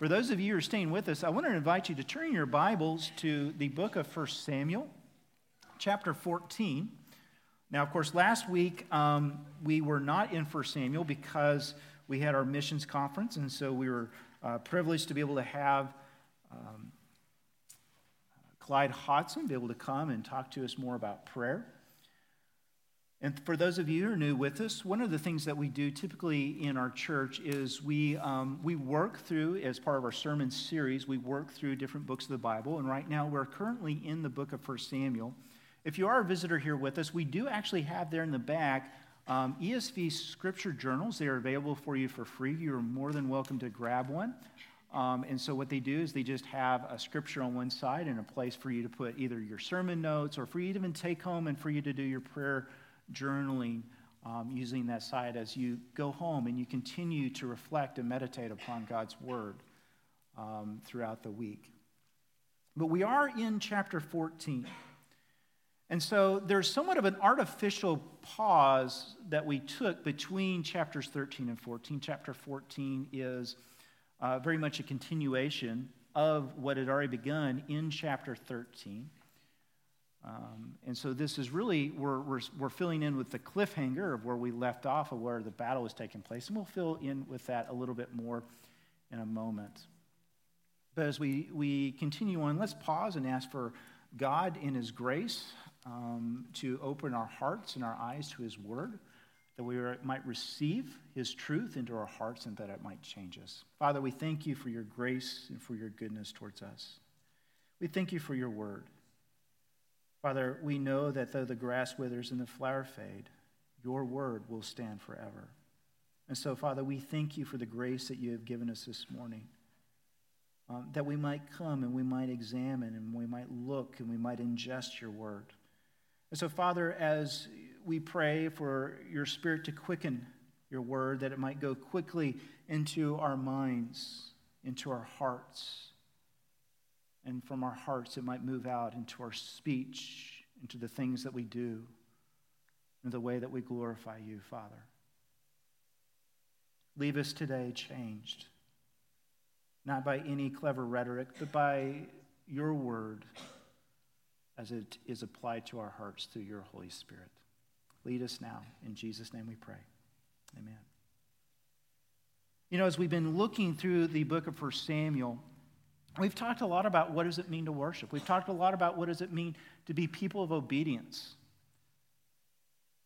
For those of you who are staying with us, I want to invite you to turn your Bibles to the book of 1 Samuel, chapter 14. Now, of course, last week um, we were not in 1 Samuel because we had our missions conference, and so we were uh, privileged to be able to have um, Clyde Hodson be able to come and talk to us more about prayer. And for those of you who are new with us, one of the things that we do typically in our church is we, um, we work through, as part of our sermon series, we work through different books of the Bible. And right now we're currently in the book of 1 Samuel. If you are a visitor here with us, we do actually have there in the back um, ESV scripture journals. They are available for you for free. You are more than welcome to grab one. Um, and so what they do is they just have a scripture on one side and a place for you to put either your sermon notes or for you to even take home and for you to do your prayer journaling um, using that site as you go home and you continue to reflect and meditate upon God's Word um, throughout the week. But we are in chapter 14. And so there's somewhat of an artificial pause that we took between chapters 13 and 14. Chapter 14 is uh, very much a continuation of what had already begun in chapter 13. Um, and so this is really, we're, we're, we're filling in with the cliffhanger of where we left off of where the battle was taking place. And we'll fill in with that a little bit more in a moment. But as we, we continue on, let's pause and ask for God in His grace um, to open our hearts and our eyes to His Word, that we might receive His truth into our hearts and that it might change us. Father, we thank you for your grace and for your goodness towards us. We thank you for your Word. Father, we know that though the grass withers and the flower fade, your word will stand forever. And so, Father, we thank you for the grace that you have given us this morning. Um, that we might come and we might examine and we might look and we might ingest your word. And so, Father, as we pray for your spirit to quicken your word, that it might go quickly into our minds, into our hearts, and from our hearts, it might move out into our speech, into the things that we do, and the way that we glorify you, Father. Leave us today changed, not by any clever rhetoric, but by your word as it is applied to our hearts through your Holy Spirit. Lead us now. In Jesus' name we pray. Amen. You know, as we've been looking through the book of 1 Samuel, We've talked a lot about what does it mean to worship. We've talked a lot about what does it mean to be people of obedience.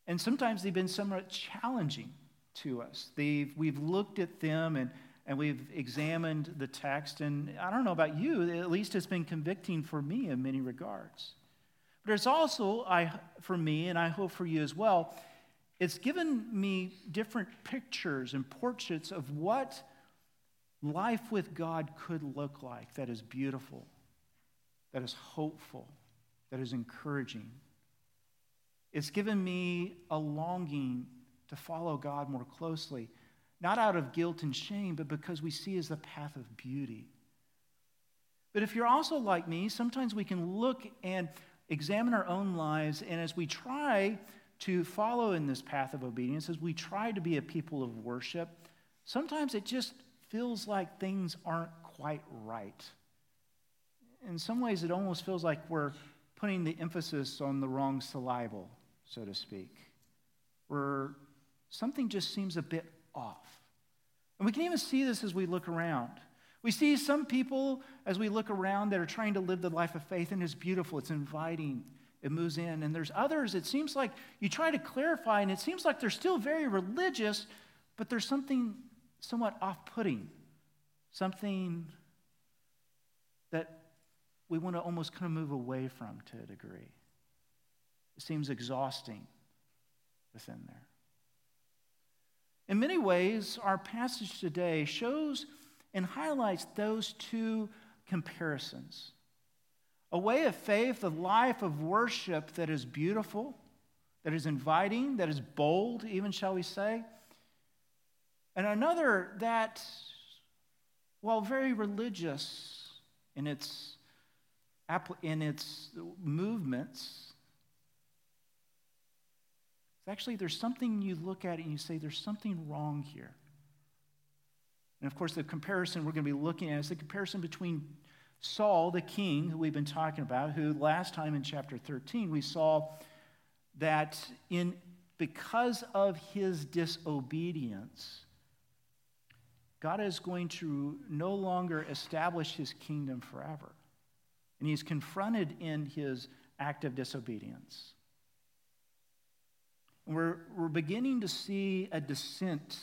And sometimes they've been somewhat challenging to us. They've, we've looked at them and, and we've examined the text, and I don't know about you, at least it's been convicting for me in many regards. But it's also, I, for me, and I hope for you as well, it's given me different pictures and portraits of what life with God could look like that is beautiful, that is hopeful, that is encouraging. It's given me a longing to follow God more closely, not out of guilt and shame, but because we see as the path of beauty. But if you're also like me, sometimes we can look and examine our own lives, and as we try to follow in this path of obedience, as we try to be a people of worship, sometimes it just feels like things aren't quite right. In some ways, it almost feels like we're putting the emphasis on the wrong syllable, so to speak, where something just seems a bit off. And we can even see this as we look around. We see some people as we look around that are trying to live the life of faith, and it's beautiful, it's inviting, it moves in. And there's others, it seems like you try to clarify, and it seems like they're still very religious, but there's something somewhat off putting, something that we want to almost kind of move away from to a degree. It seems exhausting within there. In many ways, our passage today shows and highlights those two comparisons a way of faith, a life of worship that is beautiful, that is inviting, that is bold, even shall we say, and another that, while very religious in its, in its movements, actually there's something you look at and you say, there's something wrong here. And of course, the comparison we're going to be looking at is the comparison between Saul, the king, who we've been talking about, who last time in chapter 13 we saw that in because of his disobedience, God is going to no longer establish his kingdom forever. And he's confronted in his act of disobedience. We're, we're beginning to see a descent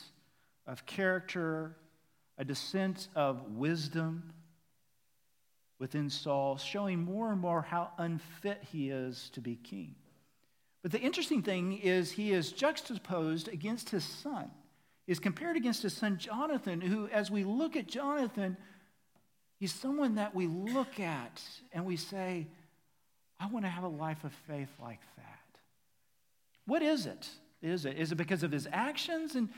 of character, a descent of wisdom within Saul, showing more and more how unfit he is to be king. But the interesting thing is, he is juxtaposed against his son is compared against his son Jonathan, who, as we look at Jonathan, he's someone that we look at and we say, I want to have a life of faith like that. What is it? Is it? Is it because of his actions? And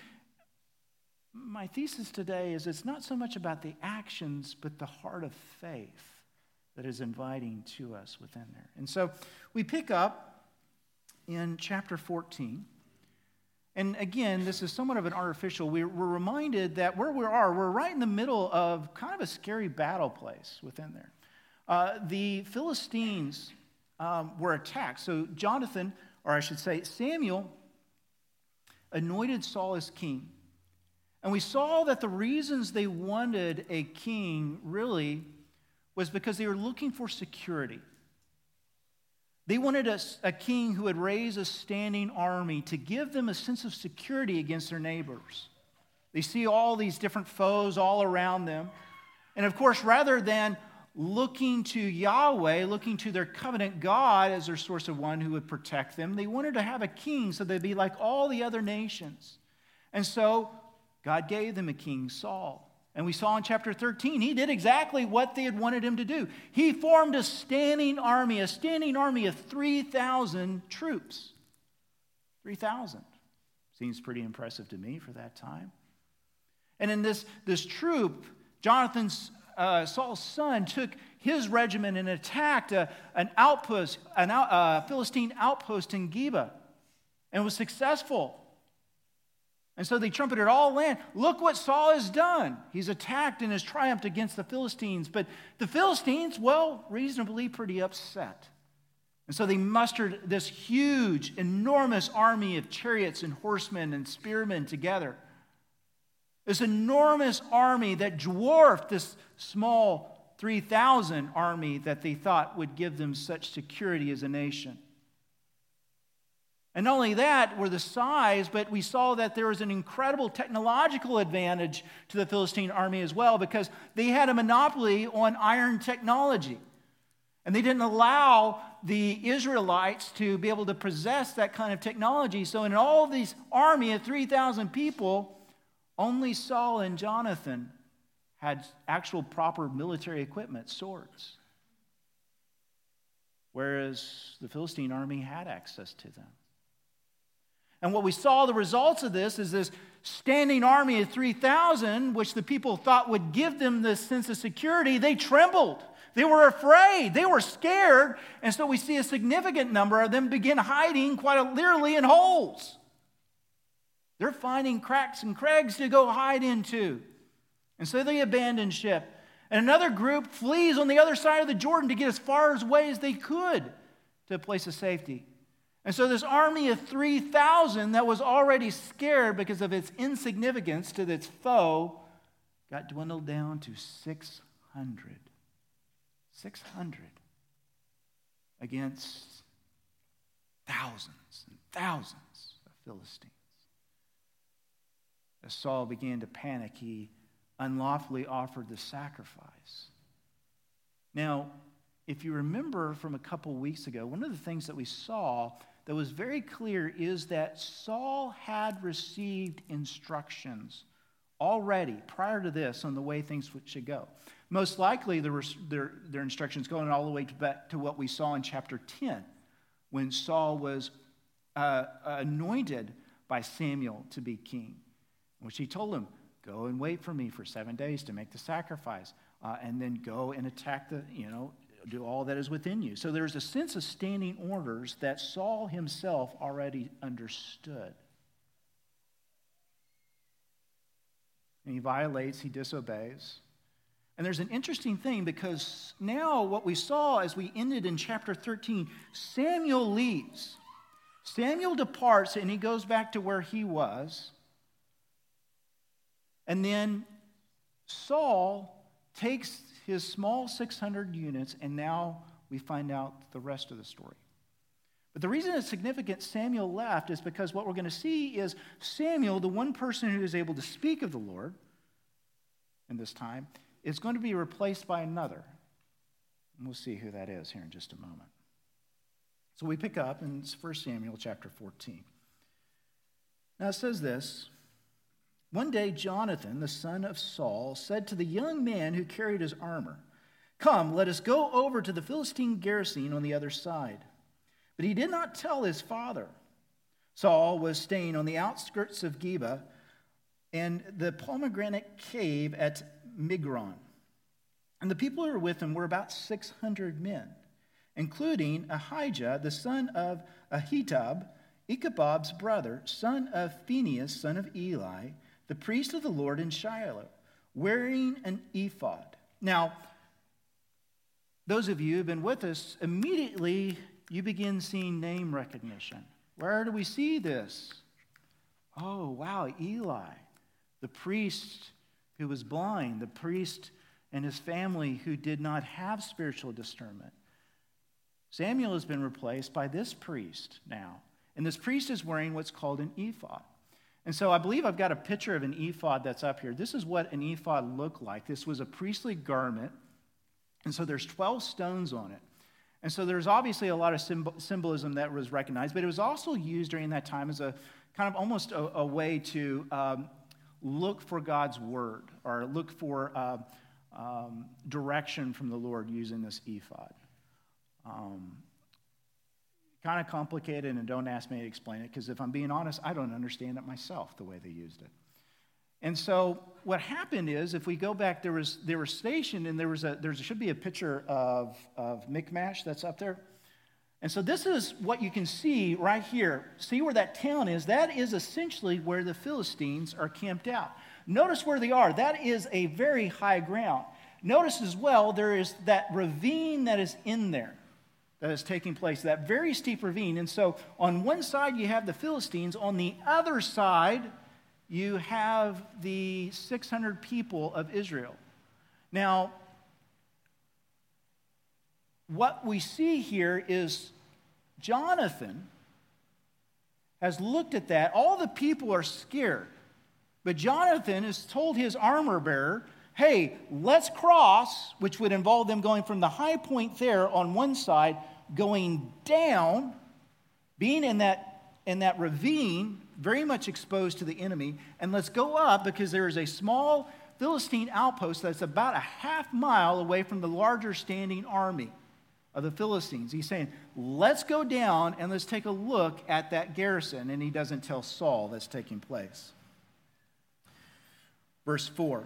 my thesis today is it's not so much about the actions, but the heart of faith that is inviting to us within there. And so we pick up in chapter 14. And again, this is somewhat of an artificial. We're, we're, reminded that where we are, we're right in the middle of kind of a scary battle place within there. Uh, the Philistines um, were attacked. So Jonathan, or I should say Samuel, anointed Saul as king. And we saw that the reasons they wanted a king really was because they were looking for security. They wanted a, a, king who would raise a standing army to give them a sense of security against their neighbors. They see all these different foes all around them. And of course, rather than looking to Yahweh, looking to their covenant God as their source of one who would protect them, they wanted to have a king so they'd be like all the other nations. And so God gave them a king, Saul. And we saw in chapter 13, he did exactly what they had wanted him to do. He formed a standing army, a standing army of 3,000 troops. 3,000. Seems pretty impressive to me for that time. And in this, this troop, Jonathan's, uh, Saul's son, took his regiment and attacked a, an outpost, a uh, Philistine outpost in Geba, and was successful. And so they trumpeted all land. Look what Saul has done. He's attacked and has triumphed against the Philistines. But the Philistines, well, reasonably pretty upset. And so they mustered this huge, enormous army of chariots and horsemen and spearmen together. This enormous army that dwarfed this small 3,000 army that they thought would give them such security as a nation. And not only that were the size, but we saw that there was an incredible technological advantage to the Philistine army as well because they had a monopoly on iron technology. And they didn't allow the Israelites to be able to possess that kind of technology. So, in all these army of 3,000 people, only Saul and Jonathan had actual proper military equipment, swords. Whereas the Philistine army had access to them. And what we saw the results of this is this standing army of 3,000, which the people thought would give them this sense of security, they trembled. They were afraid. They were scared. And so we see a significant number of them begin hiding quite literally in holes. They're finding cracks and crags to go hide into. And so they abandon ship. And another group flees on the other side of the Jordan to get as far away as they could to a place of safety. And so, this army of 3,000 that was already scared because of its insignificance to its foe got dwindled down to 600. 600 against thousands and thousands of Philistines. As Saul began to panic, he unlawfully offered the sacrifice. Now, if you remember from a couple weeks ago, one of the things that we saw that was very clear is that Saul had received instructions already prior to this on the way things should go. Most likely, there were their, their instructions going all the way to back to what we saw in chapter 10 when Saul was uh, anointed by Samuel to be king, which he told him, Go and wait for me for seven days to make the sacrifice, uh, and then go and attack the, you know, do all that is within you. So there's a sense of standing orders that Saul himself already understood. and he violates, he disobeys. And there's an interesting thing because now what we saw as we ended in chapter 13, Samuel leaves. Samuel departs and he goes back to where he was. And then Saul takes his small 600 units, and now we find out the rest of the story. But the reason it's significant Samuel left is because what we're going to see is Samuel, the one person who is able to speak of the Lord in this time, is going to be replaced by another. And we'll see who that is here in just a moment. So we pick up in 1 Samuel chapter 14. Now it says this One day, Jonathan, the son of Saul, said to the young man who carried his armor, Come, let us go over to the Philistine garrison on the other side. But he did not tell his father. Saul was staying on the outskirts of Geba and the pomegranate cave at Migron. And the people who were with him were about 600 men including Ahijah, the son of Ahitub, Ichabod's brother, son of Phinehas, son of Eli, the priest of the Lord in Shiloh, wearing an ephod. Now, those of you who have been with us, immediately you begin seeing name recognition. Where do we see this? Oh, wow, Eli, the priest who was blind, the priest and his family who did not have spiritual discernment. Samuel has been replaced by this priest now. And this priest is wearing what's called an ephod. And so I believe I've got a picture of an ephod that's up here. This is what an ephod looked like. This was a priestly garment. And so there's 12 stones on it. And so there's obviously a lot of symbolism that was recognized, but it was also used during that time as a kind of almost a, a way to um, look for God's word or look for uh, um, direction from the Lord using this ephod. Um, kind of complicated, and don't ask me to explain it because if I'm being honest, I don't understand it myself the way they used it. And so what happened is, if we go back, there was they were stationed, and there was a there should be a picture of of Michmash that's up there. And so this is what you can see right here. See where that town is? That is essentially where the Philistines are camped out. Notice where they are. That is a very high ground. Notice as well, there is that ravine that is in there that is taking place, that very steep ravine. And so on one side you have the Philistines, on the other side you have the 600 people of Israel. Now, what we see here is Jonathan has looked at that. All the people are scared. But Jonathan has told his armor bearer, hey, let's cross, which would involve them going from the high point there on one side going down, being in that, in that ravine, very much exposed to the enemy, and let's go up because there is a small Philistine outpost that's about a half mile away from the larger standing army of the Philistines. He's saying, let's go down and let's take a look at that garrison. And he doesn't tell Saul that's taking place. Verse 4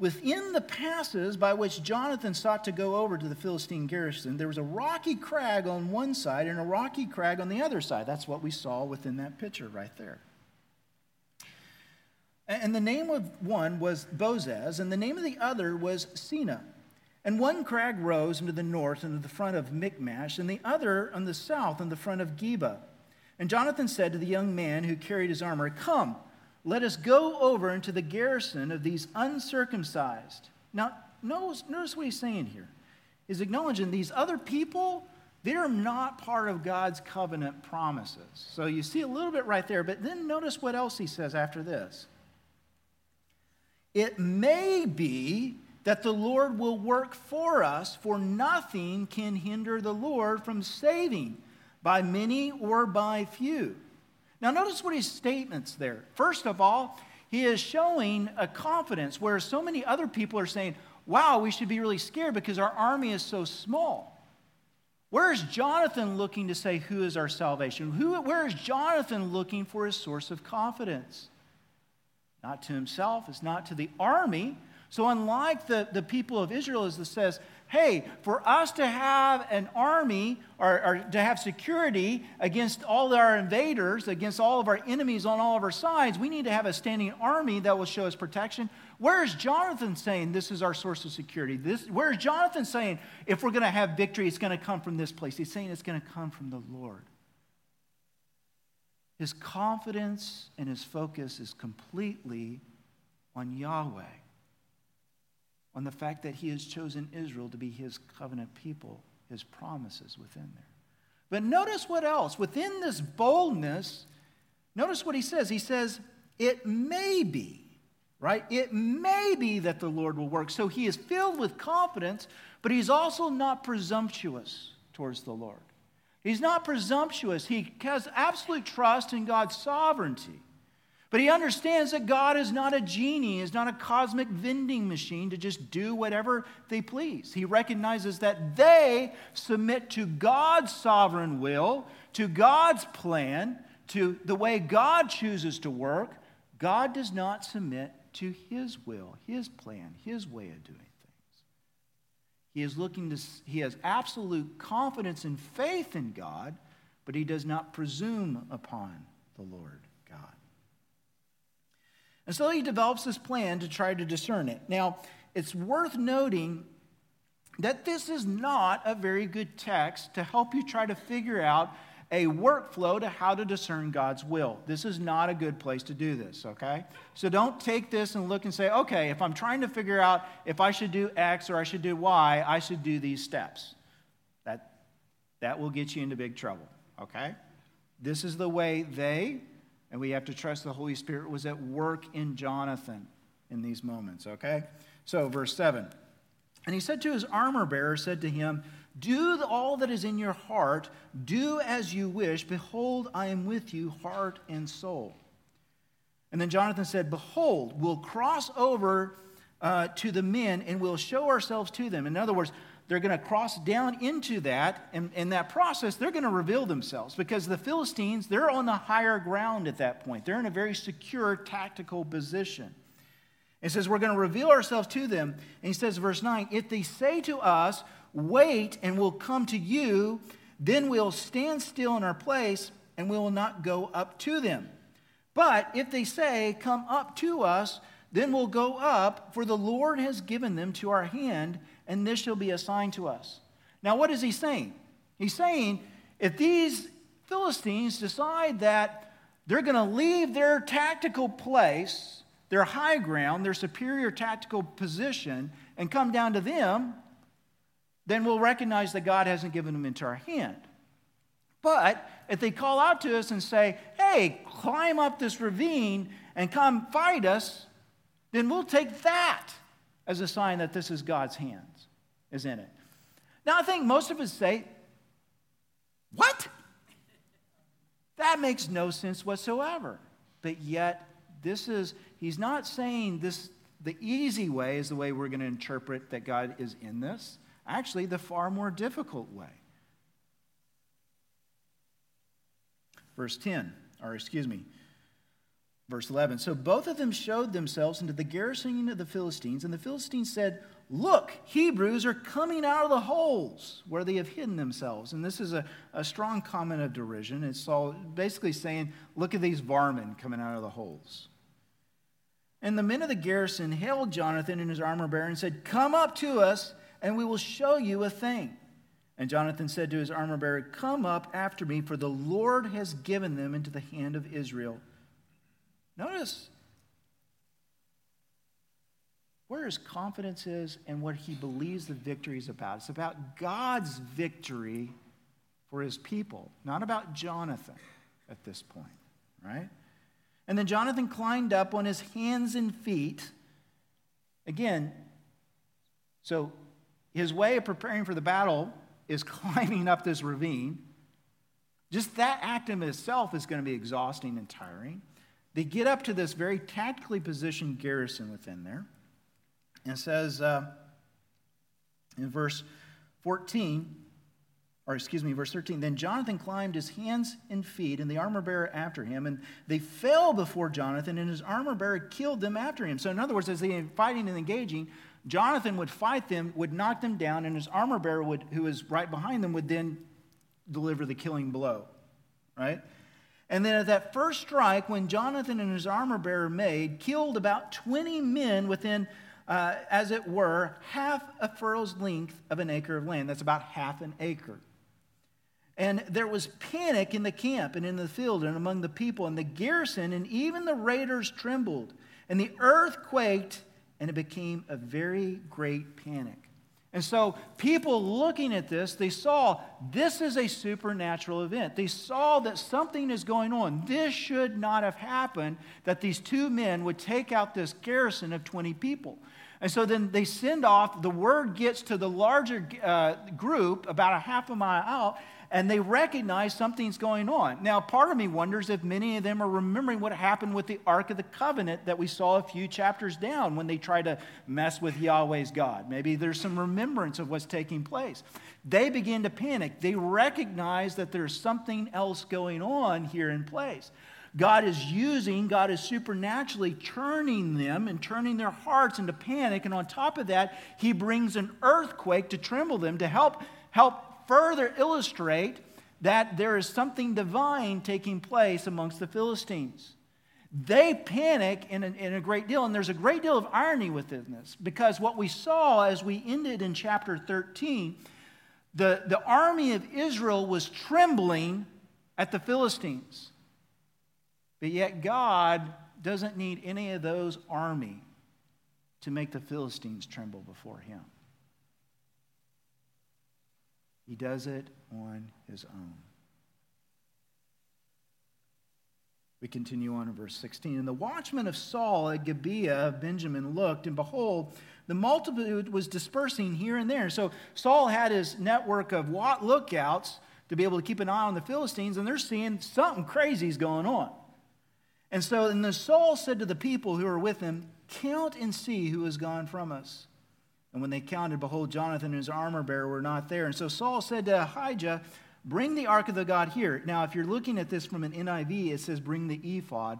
Within the passes by which Jonathan sought to go over to the Philistine garrison, there was a rocky crag on one side and a rocky crag on the other side. That's what we saw within that picture right there. And the name of one was Bozez, and the name of the other was Seneh. And one crag rose into the north into the front of Michmash, and the other on the south in the front of Geba. And Jonathan said to the young man who carried his armor, Come, let us go over into the garrison of these uncircumcised. Now, notice, notice what he's saying here. He's acknowledging these other people, they're not part of God's covenant promises. So you see a little bit right there, but then notice what else he says after this. It may be that the Lord will work for us, for nothing can hinder the Lord from saving by many or by few. Now, notice what his statements there. First of all, he is showing a confidence where so many other people are saying, wow, we should be really scared because our army is so small. Where is Jonathan looking to say, Who is our salvation? Who, where is Jonathan looking for his source of confidence? Not to himself, it's not to the army, So, unlike the, the people of Israel, as it says, hey, for us to have an army or, or, to have security against all our invaders, against all of our enemies on all of our sides, we need to have a standing army that will show us protection. Where is Jonathan saying this is our source of security? This, where is Jonathan saying if we're going to have victory, it's going to come from this place? He's saying it's going to come from the Lord. His confidence and his focus is completely on Yahweh on the fact that he has chosen Israel to be his covenant people, his promises within there. But notice what else. Within this boldness, notice what he says. He says, It may be, right? It may be that the Lord will work. So he is filled with confidence, but he's also not presumptuous towards the Lord. He's not presumptuous. He has absolute trust in God's sovereignty. But he understands that God is not a genie, is not a cosmic vending machine to just do whatever they please. He recognizes that they submit to God's sovereign will, to God's plan, to the way God chooses to work. God does not submit to his will, his plan, his way of doing things. He is looking to he has absolute confidence and faith in God, but he does not presume upon the Lord. And so he develops this plan to try to discern it. Now, it's worth noting that this is not a very good text to help you try to figure out a workflow to how to discern God's will. This is not a good place to do this, okay? So don't take this and look and say, okay, if I'm trying to figure out if I should do X or I should do Y, I should do these steps. That, that will get you into big trouble, okay? This is the way they and we have to trust the Holy Spirit was at work in Jonathan in these moments, okay? So, verse 7. And he said to his armor bearer, said to him, Do all that is in your heart, do as you wish. Behold, I am with you, heart and soul. And then Jonathan said, Behold, we'll cross over uh, to the men and we'll show ourselves to them. In other words, they're going to cross down into that. And in that process, they're going to reveal themselves because the Philistines, they're on the higher ground at that point. They're in a very secure tactical position. It says, We're going to reveal ourselves to them. And he says, verse 9, if they say to us, Wait, and we'll come to you, then we'll stand still in our place and we will not go up to them. But if they say, Come up to us, then we'll go up, for the Lord has given them to our hand, and this shall be a sign to us. Now, what is he saying? He's saying if these Philistines decide that they're going to leave their tactical place, their high ground, their superior tactical position, and come down to them, then we'll recognize that God hasn't given them into our hand. But if they call out to us and say, hey, climb up this ravine and come fight us, then we'll take that as a sign that this is God's hands, is in it. Now, I think most of us say, What? That makes no sense whatsoever. But yet, this is, he's not saying this, the easy way is the way we're going to interpret that God is in this. Actually, the far more difficult way. Verse 10, or excuse me, Verse 11 So both of them showed themselves into the garrison of the Philistines, and the Philistines said, Look, Hebrews are coming out of the holes where they have hidden themselves. And this is a, a strong comment of derision. It's all basically saying, Look at these varmin coming out of the holes. And the men of the garrison hailed Jonathan and his armor bearer and said, Come up to us, and we will show you a thing. And Jonathan said to his armor bearer, Come up after me, for the Lord has given them into the hand of Israel. Notice where his confidence is and what he believes the victory is about. It's about God's victory for his people, not about Jonathan at this point, right? And then Jonathan climbed up on his hands and feet. Again, so his way of preparing for the battle is climbing up this ravine. Just that act in itself is going to be exhausting and tiring. They get up to this very tactically positioned garrison within there. And says uh, in verse 14, or excuse me, verse 13. Then Jonathan climbed his hands and feet, and the armor bearer after him, and they fell before Jonathan, and his armor bearer killed them after him. So, in other words, as they were fighting and engaging, Jonathan would fight them, would knock them down, and his armor bearer, would, who was right behind them, would then deliver the killing blow, right? And then at that first strike, when Jonathan and his armor bearer made, killed about 20 men within uh, as it were, half a furrow's length of an acre of land. That's about half an acre. And there was panic in the camp and in the field and among the people, and the garrison and even the raiders trembled. And the earth quaked, and it became a very great panic. And so, people looking at this, they saw this is a supernatural event. They saw that something is going on. This should not have happened that these two men would take out this garrison of 20 people. And so then they send off, the word gets to the larger uh, group about a half a mile out, and they recognize something's going on. Now, part of me wonders if many of them are remembering what happened with the Ark of the Covenant that we saw a few chapters down when they tried to mess with Yahweh's God. Maybe there's some remembrance of what's taking place. They begin to panic. They recognize that there's something else going on here in place. God is using, God is supernaturally turning them and turning their hearts into panic. And on top of that, He brings an earthquake to tremble them to help, help further illustrate that there is something divine taking place amongst the Philistines. They panic in a, in a great deal, and there's a great deal of irony within this because what we saw as we ended in chapter 13, the, the army of Israel was trembling at the Philistines. But yet, God doesn't need any of those army to make the Philistines tremble before him. He does it on his own. We continue on in verse 16. And the watchman of Saul at Gibeah of Benjamin looked, and behold, the multitude was dispersing here and there. So Saul had his network of lookouts to be able to keep an eye on the Philistines, and they're seeing something crazy is going on. And so, and the Saul said to the people who were with him, Count and see who has gone from us. And when they counted, behold, Jonathan and his armor bearer were not there. And so Saul said to Ahijah, Bring the ark of the God here. Now, if you're looking at this from an NIV, it says, Bring the ephod.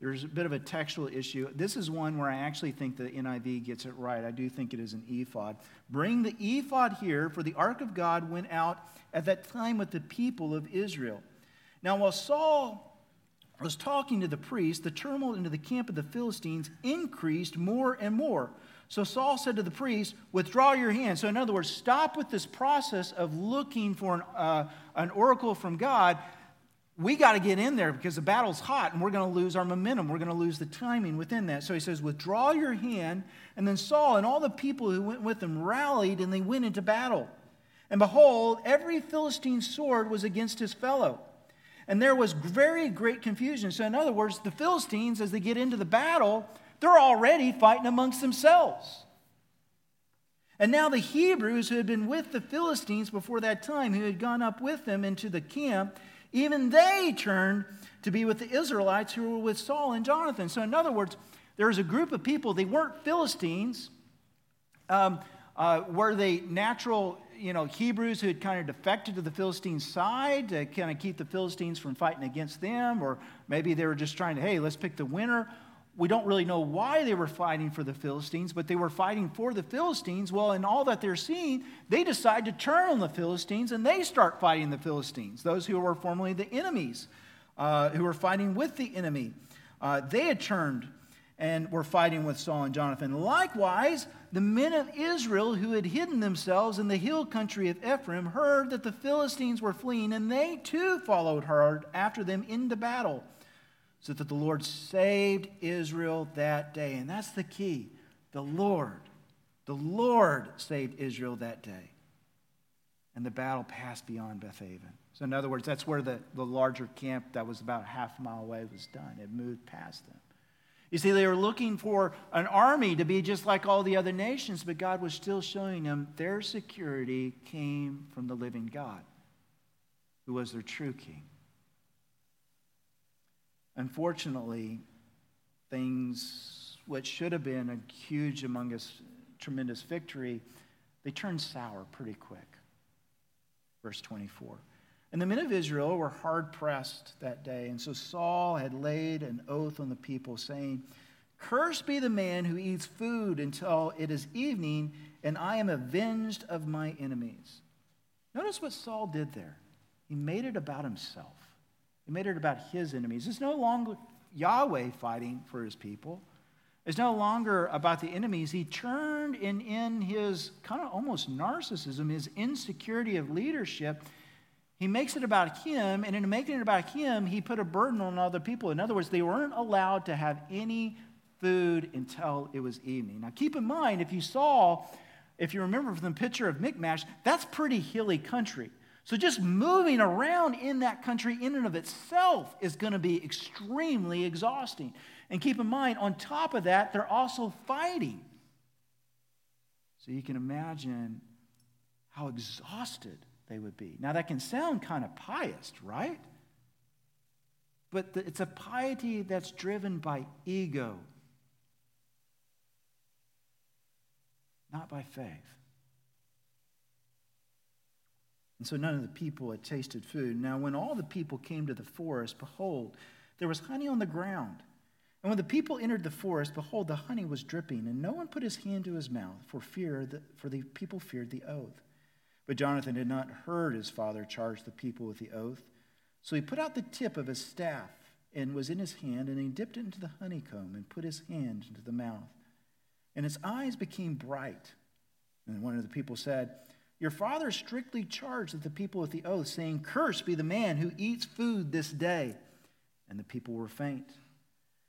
There's a bit of a textual issue. This is one where I actually think the NIV gets it right. I do think it is an ephod. Bring the ephod here, for the ark of God went out at that time with the people of Israel. Now, while Saul was talking to the priest, the turmoil into the camp of the Philistines increased more and more. So Saul said to the priest, Withdraw your hand. So, in other words, stop with this process of looking for an, uh, an oracle from God. We got to get in there because the battle's hot and we're going to lose our momentum. We're going to lose the timing within that. So he says, Withdraw your hand. And then Saul and all the people who went with him rallied and they went into battle. And behold, every Philistine sword was against his fellow. And there was very great confusion. So, in other words, the Philistines, as they get into the battle, they're already fighting amongst themselves. And now the Hebrews who had been with the Philistines before that time, who had gone up with them into the camp, even they turned to be with the Israelites who were with Saul and Jonathan. So, in other words, there was a group of people, they weren't Philistines. Um, uh, were they natural, you know, Hebrews who had kind of defected to the Philistine side to kind of keep the Philistines from fighting against them? Or maybe they were just trying to, hey, let's pick the winner we don't really know why they were fighting for the Philistines, but they were fighting for the Philistines. Well, in all that they're seeing, they decide to turn on the Philistines and they start fighting the Philistines, those who were formerly the enemies, uh, who were fighting with the enemy. Uh, they had turned and were fighting with Saul and Jonathan. Likewise, the men of Israel who had hidden themselves in the hill country of Ephraim heard that the Philistines were fleeing, and they too followed hard after them into battle so that the Lord saved Israel that day. And that's the key. The Lord, the Lord saved Israel that day. And the battle passed beyond Bethaven. So, in other words, that's where the, the larger camp that was about a half a mile away was done. It moved past them. You see, they were looking for an army to be just like all the other nations, but God was still showing them their security came from the living God, who was their true king. Unfortunately, things which should have been a huge among us tremendous victory, they turned sour pretty quick. Verse 24. And the men of Israel were hard pressed that day. And so Saul had laid an oath on the people, saying, Cursed be the man who eats food until it is evening, and I am avenged of my enemies. Notice what Saul did there. He made it about himself, he made it about his enemies. It's no longer Yahweh fighting for his people. It's no longer about the enemies. He turned in, in his kind of almost narcissism, his insecurity of leadership, he makes it about him, and in making it about him, he put a burden on other people. In other words, they weren't allowed to have any food until it was evening. Now, keep in mind, if you saw, if you remember from the picture of Michmash, that's pretty hilly country. So just moving around in that country in and of itself is going to be extremely exhausting. And keep in mind, on top of that, they're also fighting. So you can imagine how exhausted they would be. Now, that can sound kind of pious, right? But it's a piety that's driven by ego, not by faith. And so none of the people had tasted food. Now, when all the people came to the forest, behold, there was honey on the ground. And when the people entered the forest, behold, the honey was dripping, and no one put his hand to his mouth for fear that, for the people feared the oath. But Jonathan had not heard his father charge the people with the oath. So he put out the tip of his staff and was in his hand, and he dipped it into the honeycomb and put his hand into the mouth. And his eyes became bright. And one of the people said, Your father strictly charged the people with the oath, saying, Cursed be the man who eats food this day. And the people were faint.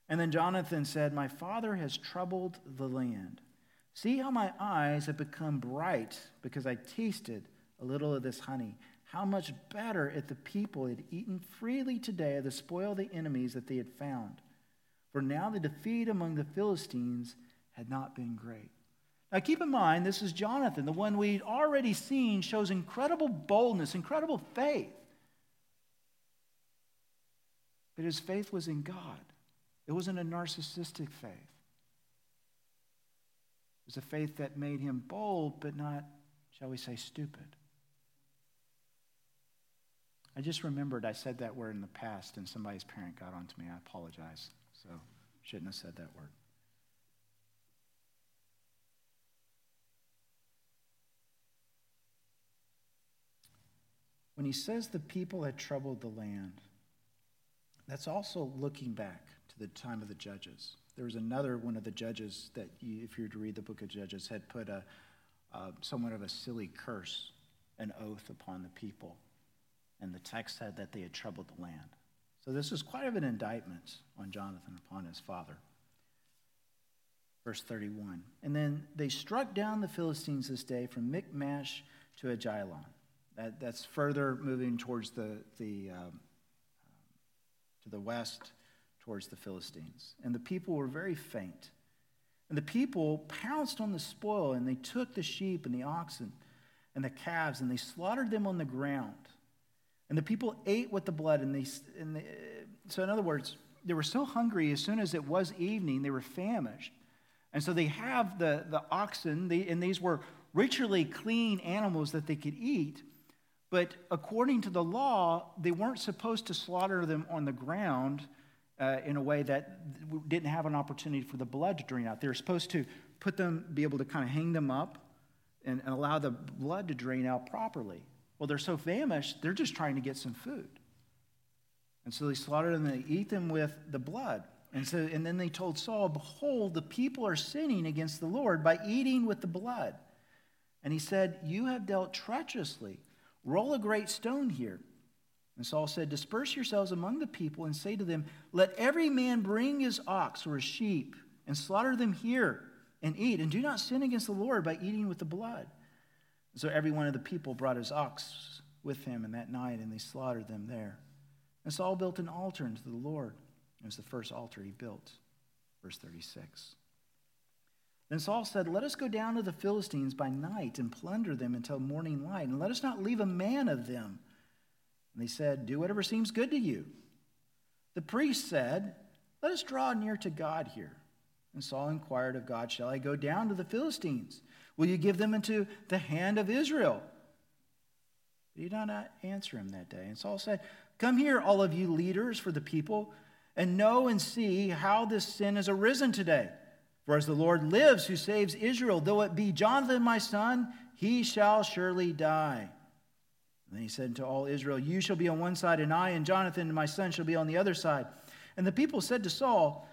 And then Jonathan said, My father has troubled the land. See how my eyes have become bright because I tasted a little of this honey. How much better if the people had eaten freely today of the spoil of the enemies that they had found. For now the defeat among the Philistines had not been great. Now keep in mind, this is Jonathan, the one we'd already seen shows incredible boldness, incredible faith. But his faith was in God, it wasn't a narcissistic faith. It was a faith that made him bold, but not, shall we say, stupid. I just remembered I said that word in the past and somebody's parent got onto me. I apologize. So, shouldn't have said that word. When he says the people had troubled the land, that's also looking back to the time of the judges. There was another one of the judges that, you, if you were to read the book of Judges, had put a, uh, somewhat of a silly curse, an oath upon the people. And the text said that they had troubled the land. So this is quite of an indictment on Jonathan upon his father. Verse 31. And then they struck down the Philistines this day from Michmash to Ajalon. That, that's further moving towards the, the, um, to the west towards the Philistines. And the people were very faint. And the people pounced on the spoil, and they took the sheep and the oxen and the calves, and they slaughtered them on the ground. And the people ate with the blood. And they, and they, so, in other words, they were so hungry as soon as it was evening, they were famished. And so they have the, the oxen, they, and these were ritually clean animals that they could eat. But according to the law, they weren't supposed to slaughter them on the ground uh, in a way that didn't have an opportunity for the blood to drain out. They were supposed to put them, be able to kind of hang them up and, and allow the blood to drain out properly. Well, they're so famished, they're just trying to get some food. And so they slaughtered them and they eat them with the blood. And, so, and then they told Saul, Behold, the people are sinning against the Lord by eating with the blood. And he said, You have dealt treacherously. Roll a great stone here and Saul said, Disperse yourselves among the people and say to them, Let every man bring his ox or his sheep and slaughter them here and eat, and do not sin against the Lord by eating with the blood. So every one of the people brought his ox with him in that night, and they slaughtered them there. And Saul built an altar unto the Lord. It was the first altar he built. Verse 36. Then Saul said, Let us go down to the Philistines by night and plunder them until morning light, and let us not leave a man of them and they said, Do whatever seems good to you. The priest said, Let us draw near to God here. And Saul inquired of God, Shall I go down to the Philistines? Will you give them into the hand of Israel? But he did not answer him that day. And Saul said, Come here, all of you leaders for the people, and know and see how this sin has arisen today. For as the Lord lives, who saves Israel, though it be Jonathan my son, he shall surely die. And he said to all Israel, You shall be on one side, and I and Jonathan and my son shall be on the other side. And the people said to Saul,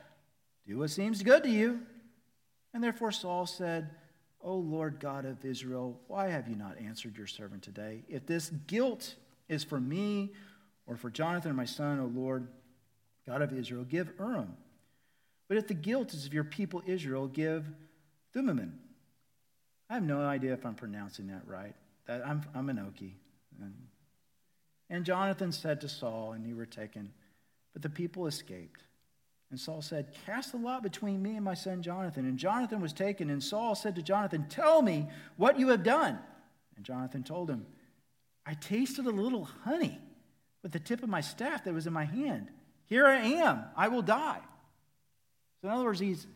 Do what seems good to you. And therefore Saul said, O Lord God of Israel, why have you not answered your servant today? If this guilt is for me or for Jonathan, my son, O Lord God of Israel, give Urim. But if the guilt is of your people Israel, give Thummim. I have no idea if I'm pronouncing that right. I'm, I'm an Okie. And, and Jonathan said to Saul, and you were taken, but the people escaped. And Saul said, Cast the lot between me and my son Jonathan. And Jonathan was taken, and Saul said to Jonathan, Tell me what you have done. And Jonathan told him, I tasted a little honey with the tip of my staff that was in my hand. Here I am, I will die. So, in other words, he's,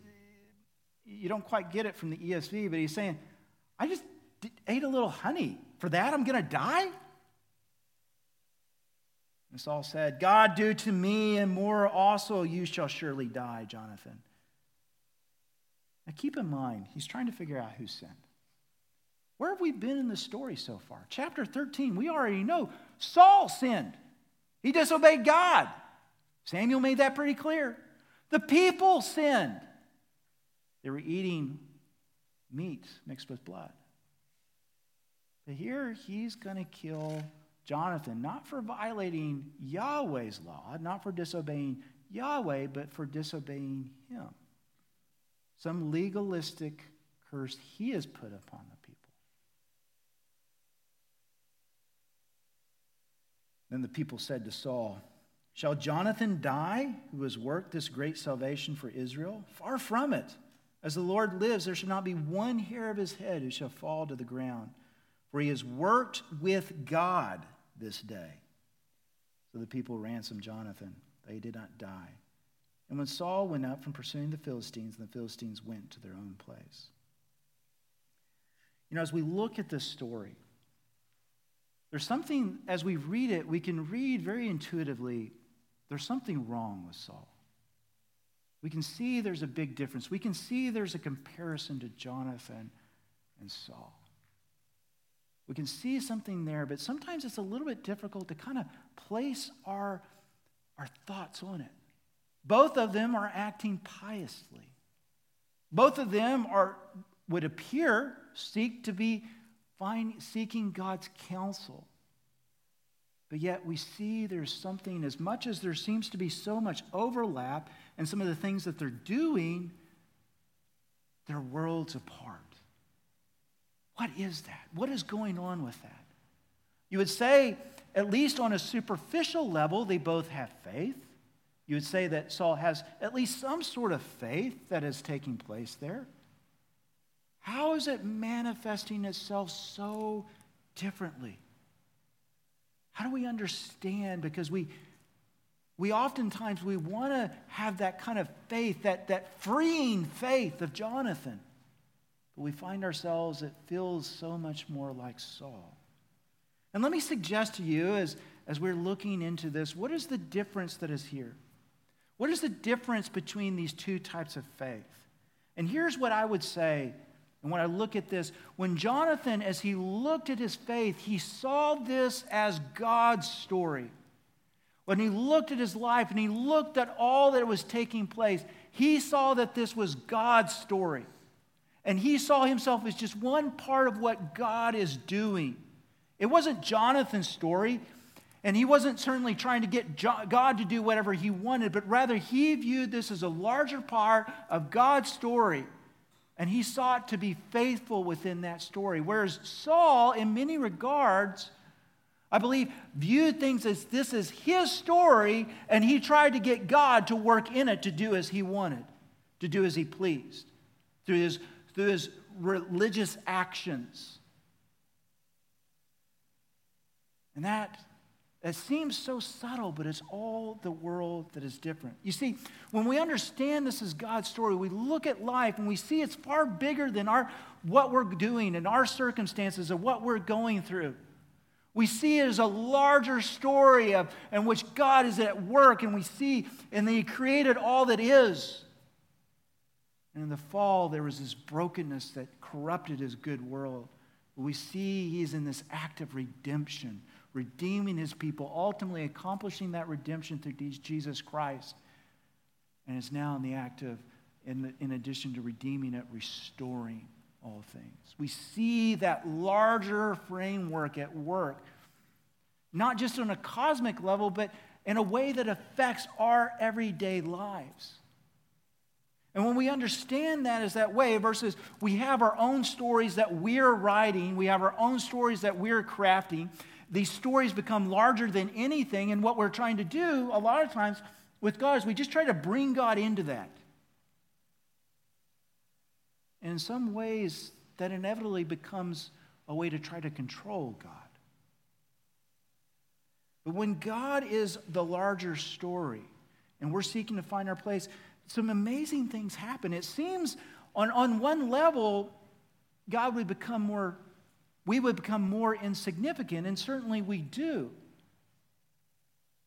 you don't quite get it from the ESV, but he's saying, I just ate a little honey. For that, I'm going to die? And Saul said, God do to me, and more also you shall surely die, Jonathan. Now keep in mind, he's trying to figure out who sinned. Where have we been in the story so far? Chapter 13, we already know Saul sinned. He disobeyed God. Samuel made that pretty clear. The people sinned. They were eating meat mixed with blood. But here he's going to kill Jonathan, not for violating Yahweh's law, not for disobeying Yahweh, but for disobeying him. Some legalistic curse he has put upon the people. Then the people said to Saul, Shall Jonathan die, who has worked this great salvation for Israel? Far from it. As the Lord lives, there shall not be one hair of his head who shall fall to the ground. For he has worked with God this day. So the people ransomed Jonathan. They did not die. And when Saul went up from pursuing the Philistines, the Philistines went to their own place. You know, as we look at this story, there's something, as we read it, we can read very intuitively there's something wrong with Saul. We can see there's a big difference. We can see there's a comparison to Jonathan and Saul. We can see something there, but sometimes it's a little bit difficult to kind of place our, our thoughts on it. Both of them are acting piously. Both of them are, would appear, seek to be find, seeking God's counsel. But yet we see there's something, as much as there seems to be so much overlap and some of the things that they're doing, they're worlds apart. What is that? What is going on with that? You would say, at least on a superficial level, they both have faith. You would say that Saul has at least some sort of faith that is taking place there. How is it manifesting itself so differently? How do we understand? Because we, we oftentimes we want to have that kind of faith, that, that freeing faith of Jonathan. But we find ourselves, it feels so much more like Saul. And let me suggest to you, as, as we're looking into this, what is the difference that is here? What is the difference between these two types of faith? And here's what I would say, and when I look at this, when Jonathan, as he looked at his faith, he saw this as God's story. When he looked at his life and he looked at all that was taking place, he saw that this was God's story. And he saw himself as just one part of what God is doing. It wasn't Jonathan's story, and he wasn't certainly trying to get God to do whatever he wanted, but rather he viewed this as a larger part of God's story. And he sought to be faithful within that story. Whereas Saul, in many regards, I believe, viewed things as this is his story, and he tried to get God to work in it to do as he wanted, to do as he pleased, through his through his religious actions. And that, it seems so subtle, but it's all the world that is different. You see, when we understand this is God's story, we look at life and we see it's far bigger than our, what we're doing and our circumstances and what we're going through. We see it as a larger story of, in which God is at work, and we see, and He created all that is. And in the fall, there was this brokenness that corrupted His good world. We see He's in this act of redemption, redeeming His people, ultimately accomplishing that redemption through Jesus Christ. And is now in the act of, in, in addition to redeeming it, restoring all things. We see that larger framework at work, not just on a cosmic level, but in a way that affects our everyday lives. And when we understand that as that way, versus we have our own stories that we're writing, we have our own stories that we're crafting, these stories become larger than anything. And what we're trying to do a lot of times with God is we just try to bring God into that. And in some ways, that inevitably becomes a way to try to control God. But when God is the larger story and we're seeking to find our place, some amazing things happen. It seems on, on one level, God would become more, we would become more insignificant, and certainly we do.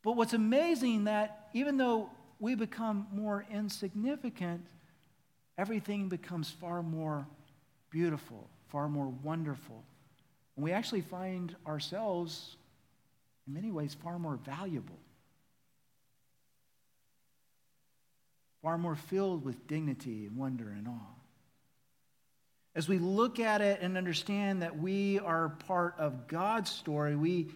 But what's amazing that even though we become more insignificant, everything becomes far more beautiful, far more wonderful. And we actually find ourselves, in many ways, far more valuable, far more filled with dignity and wonder and awe. As we look at it and understand that we are part of God's story, we,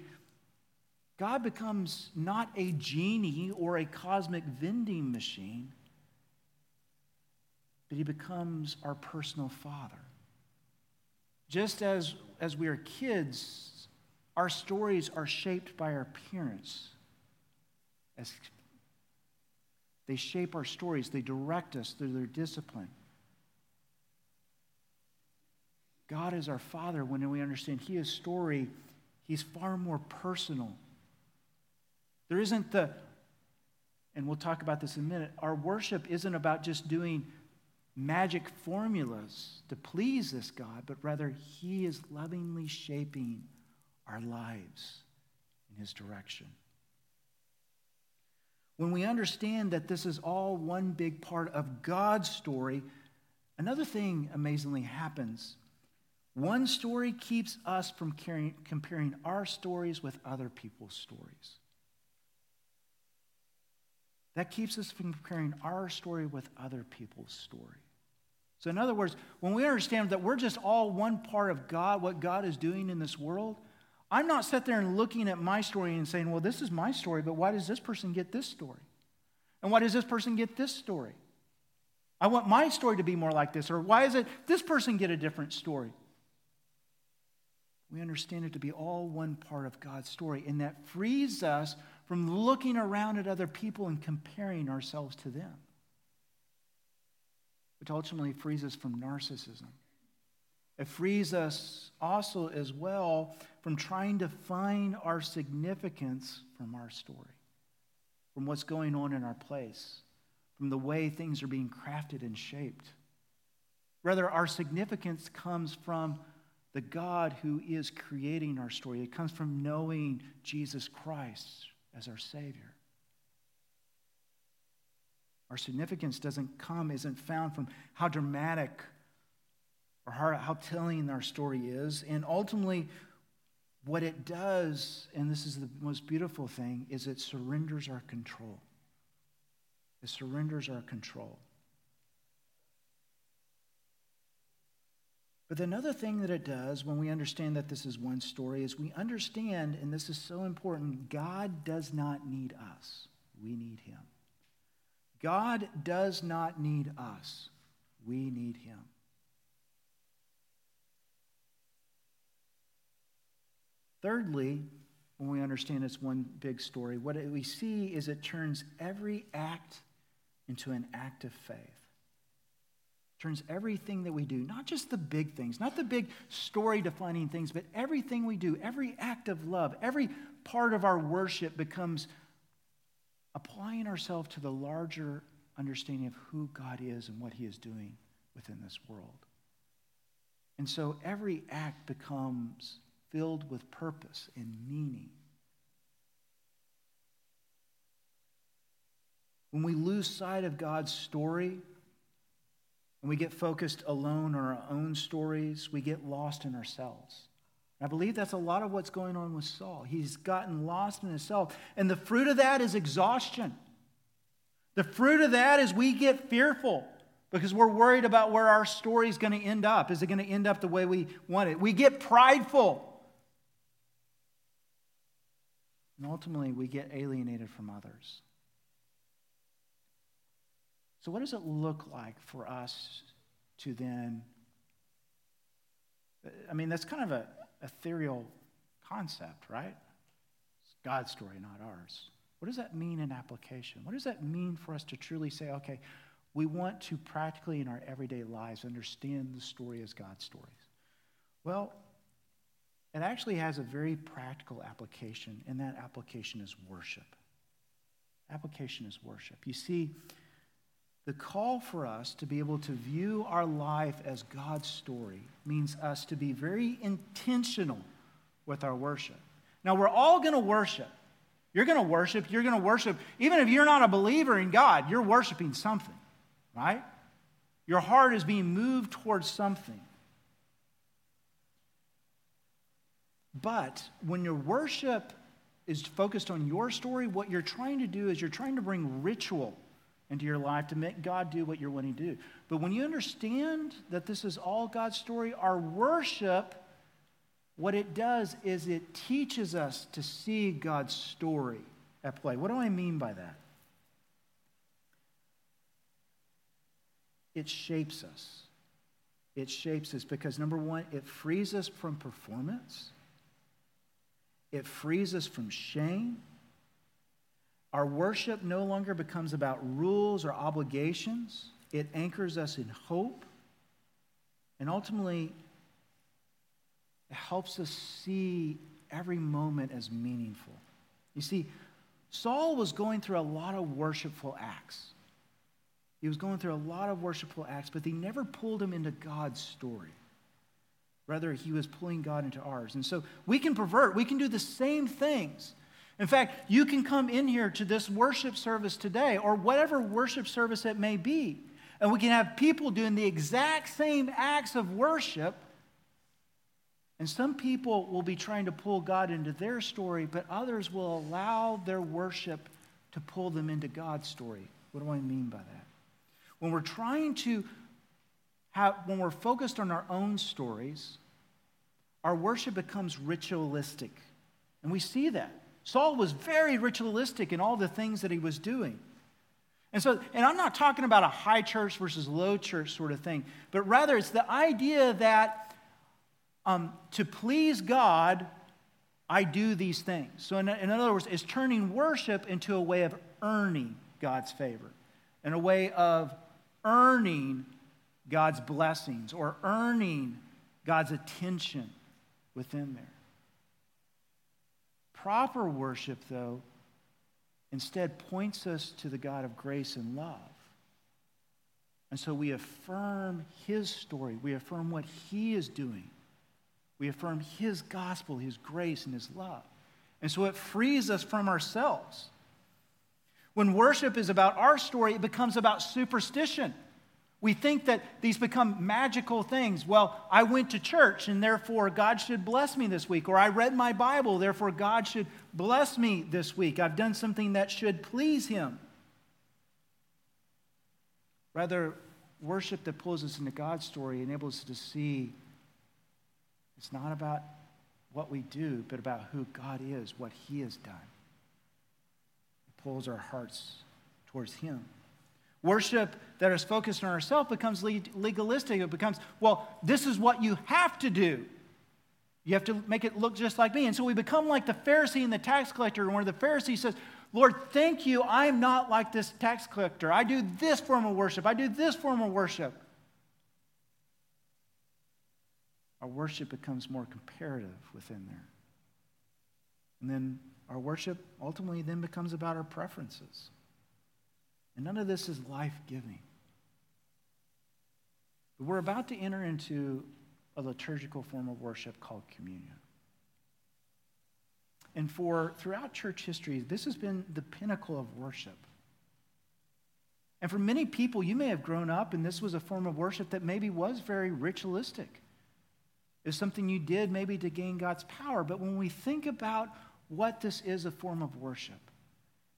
God becomes not a genie or a cosmic vending machine but he becomes our personal father. Just as, as we are kids, our stories are shaped by our parents. As they shape our stories, they direct us through their discipline. God is our Father when we understand He is story, He's far more personal. There isn't the, and we'll talk about this in a minute, our worship isn't about just doing magic formulas to please this God, but rather He is lovingly shaping our lives in His direction. When we understand that this is all one big part of God's story, another thing amazingly happens. One story keeps us from comparing our stories with other people's stories. That keeps us from comparing our story with other people's story. So, in other words, when we understand that we're just all one part of God, what God is doing in this world, I'm not sitting there and looking at my story and saying, well, this is my story, but why does this person get this story? And why does this person get this story? I want my story to be more like this. Or why is it this person get a different story? We understand it to be all one part of God's story, and that frees us from looking around at other people and comparing ourselves to them, which ultimately frees us from narcissism. It frees us also, as well, from trying to find our significance from our story, from what's going on in our place, from the way things are being crafted and shaped. Rather, our significance comes from the God who is creating our story. It comes from knowing Jesus Christ, as our Savior. Our significance doesn't come, isn't found from how dramatic or how, how telling our story is. And ultimately, what it does, and this is the most beautiful thing, is it surrenders our control. It surrenders our control. But another thing that it does when we understand that this is one story is we understand, and this is so important, God does not need us. We need him. God does not need us. We need him. Thirdly, when we understand it's one big story, what we see is it turns every act into an act of faith turns everything that we do, not just the big things, not the big story defining things, but everything we do, every act of love, every part of our worship becomes applying ourselves to the larger understanding of who God is and what He is doing within this world. And so every act becomes filled with purpose and meaning. When we lose sight of God's story, and we get focused alone on our own stories, we get lost in ourselves. I believe that's a lot of what's going on with Saul. He's gotten lost in himself. And the fruit of that is exhaustion. The fruit of that is we get fearful because we're worried about where our story is going to end up. Is it going to end up the way we want it? We get prideful. And ultimately, we get alienated from others. So, what does it look like for us to then? I mean, that's kind of a ethereal concept, right? It's God's story, not ours. What does that mean in application? What does that mean for us to truly say, okay, we want to practically in our everyday lives understand the story as God's stories? Well, it actually has a very practical application, and that application is worship. Application is worship. You see, the call for us to be able to view our life as God's story means us to be very intentional with our worship. Now, we're all going to worship. You're going to worship. You're going to worship. Even if you're not a believer in God, you're worshiping something, right? Your heart is being moved towards something. But when your worship is focused on your story, what you're trying to do is you're trying to bring ritual into your life to make God do what you're wanting to do. But when you understand that this is all God's story, our worship, what it does is it teaches us to see God's story at play. What do I mean by that? It shapes us. It shapes us because, number one, it frees us from performance, it frees us from shame. Our worship no longer becomes about rules or obligations, it anchors us in hope. And ultimately, it helps us see every moment as meaningful. You see, Saul was going through a lot of worshipful acts. He was going through a lot of worshipful acts, but they never pulled him into God's story. Rather, he was pulling God into ours. And so we can pervert, we can do the same things in fact, you can come in here to this worship service today or whatever worship service it may be, and we can have people doing the exact same acts of worship. And some people will be trying to pull God into their story, but others will allow their worship to pull them into God's story. What do I mean by that? When we're trying to have, when we're focused on our own stories, our worship becomes ritualistic. And we see that. Saul was very ritualistic in all the things that he was doing. And so, and I'm not talking about a high church versus low church sort of thing, but rather it's the idea that um, to please God, I do these things. So, in, in other words, it's turning worship into a way of earning God's favor, and a way of earning God's blessings or earning God's attention within there. Proper worship, though, instead points us to the God of grace and love. And so we affirm his story, we affirm what he is doing, we affirm his gospel, his grace, and his love. And so it frees us from ourselves. When worship is about our story, it becomes about superstition. We think that these become magical things. Well, I went to church and therefore God should bless me this week. Or I read my Bible, therefore God should bless me this week. I've done something that should please Him. Rather, worship that pulls us into God's story enables us to see it's not about what we do, but about who God is, what He has done. It pulls our hearts towards Him. Worship that is focused on ourselves becomes legalistic. It becomes, well, this is what you have to do. You have to make it look just like me. And so we become like the Pharisee and the tax collector, and where the Pharisee says, Lord, thank you. I'm not like this tax collector. I do this form of worship. I do this form of worship. Our worship becomes more comparative within there. And then our worship ultimately then becomes about our preferences. And none of this is life giving. But we're about to enter into a liturgical form of worship called communion. and for throughout church history, this has been the pinnacle of worship. And for many people, you may have grown up and this was a form of worship that maybe was very ritualistic. It's something you did maybe to gain God's power. But when we think about what this is a form of worship,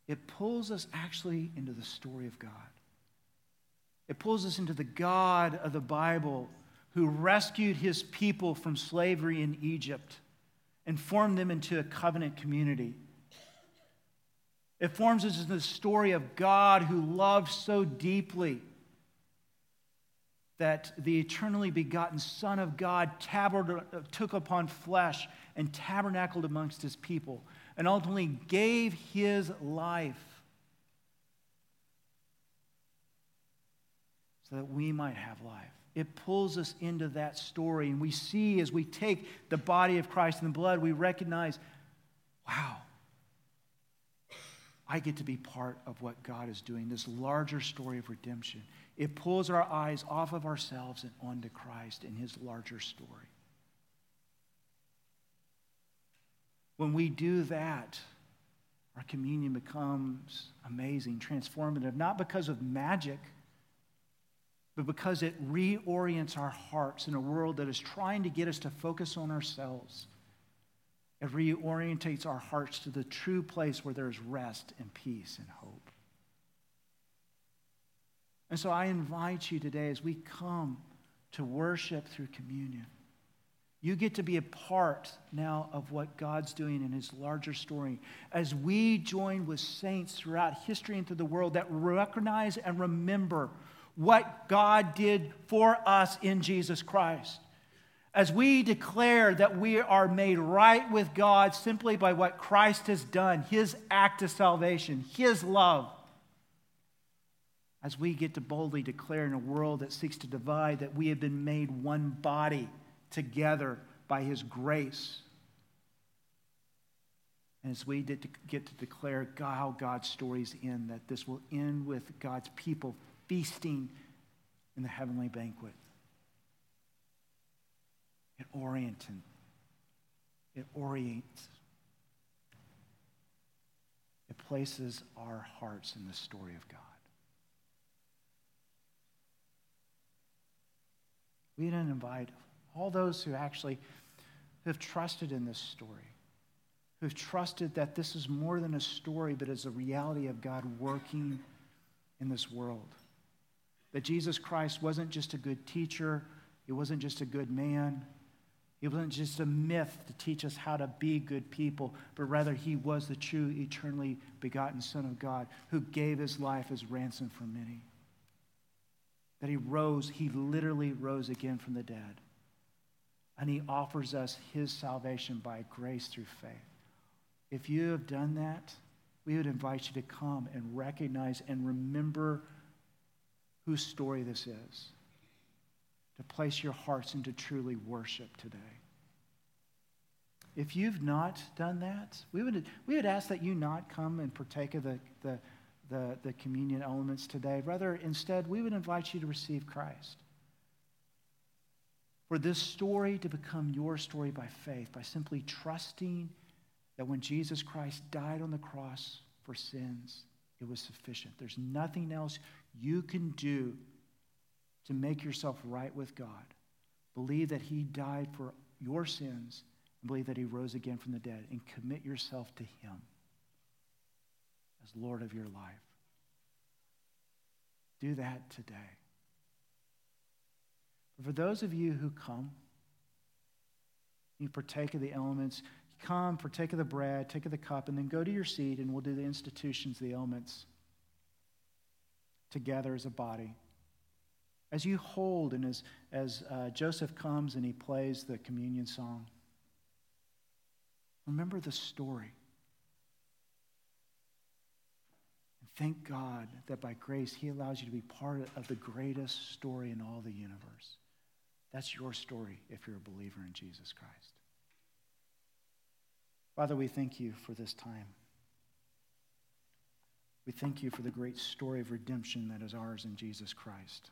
it pulls us actually into the story of God. It pulls us into the God of the Bible who rescued his people from slavery in Egypt and formed them into a covenant community. It forms us into the story of God who loved so deeply that the eternally begotten Son of God took upon flesh and tabernacled amongst his people and ultimately gave his life so that we might have life. It pulls us into that story, and we see as we take the body of Christ and the blood, we recognize wow, I get to be part of what God is doing, this larger story of redemption. It pulls our eyes off of ourselves and onto Christ and his larger story. When we do that, our communion becomes amazing, transformative, not because of magic, but because it reorients our hearts in a world that is trying to get us to focus on ourselves. It reorientates our hearts to the true place where there is rest and peace and hope. And so I invite you today as we come to worship through communion. You get to be a part now of what God's doing in his larger story as we join with saints throughout history and through the world that recognize and remember what God did for us in Jesus Christ. As we declare that we are made right with God simply by what Christ has done, his act of salvation, his love, as we get to boldly declare in a world that seeks to divide that we have been made one body together by his grace. As we to, get to declare how God's stories end, that this will end with God's people feasting in the heavenly banquet. It orients. It orients. It places our hearts in the story of God. We didn't invite all those who actually have trusted in this story, who've trusted that this is more than a story, but is a reality of God working in this world. That Jesus Christ wasn't just a good teacher, he wasn't just a good man, he wasn't just a myth to teach us how to be good people, but rather he was the true, eternally begotten Son of God who gave his life as ransom for many that he rose, he literally rose again from the dead. And he offers us his salvation by grace through faith. If you have done that, we would invite you to come and recognize and remember whose story this is. To place your hearts into truly worship today. If you've not done that, we would, we would ask that you not come and partake of the, the, the, the communion elements today. Rather, instead, we would invite you to receive Christ. For this story to become your story by faith, by simply trusting that when Jesus Christ died on the cross for sins, it was sufficient. There's nothing else you can do to make yourself right with God. Believe that He died for your sins and believe that He rose again from the dead and commit yourself to Him as Lord of your life. Do that today. For those of you who come, you partake of the elements, come, partake of the bread, take of the cup, and then go to your seat, and we'll do the institutions, the elements together as a body. As you hold, and as, as uh, Joseph comes and he plays the communion song, remember the story. Thank God that by grace, He allows you to be part of the greatest story in all the universe. That's your story if you're a believer in Jesus Christ. Father, we thank you for this time. We thank you for the great story of redemption that is ours in Jesus Christ.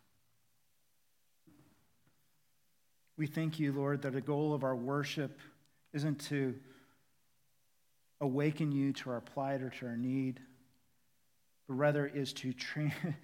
We thank you, Lord, that the goal of our worship isn't to awaken you to our plight or to our need, but rather is to train,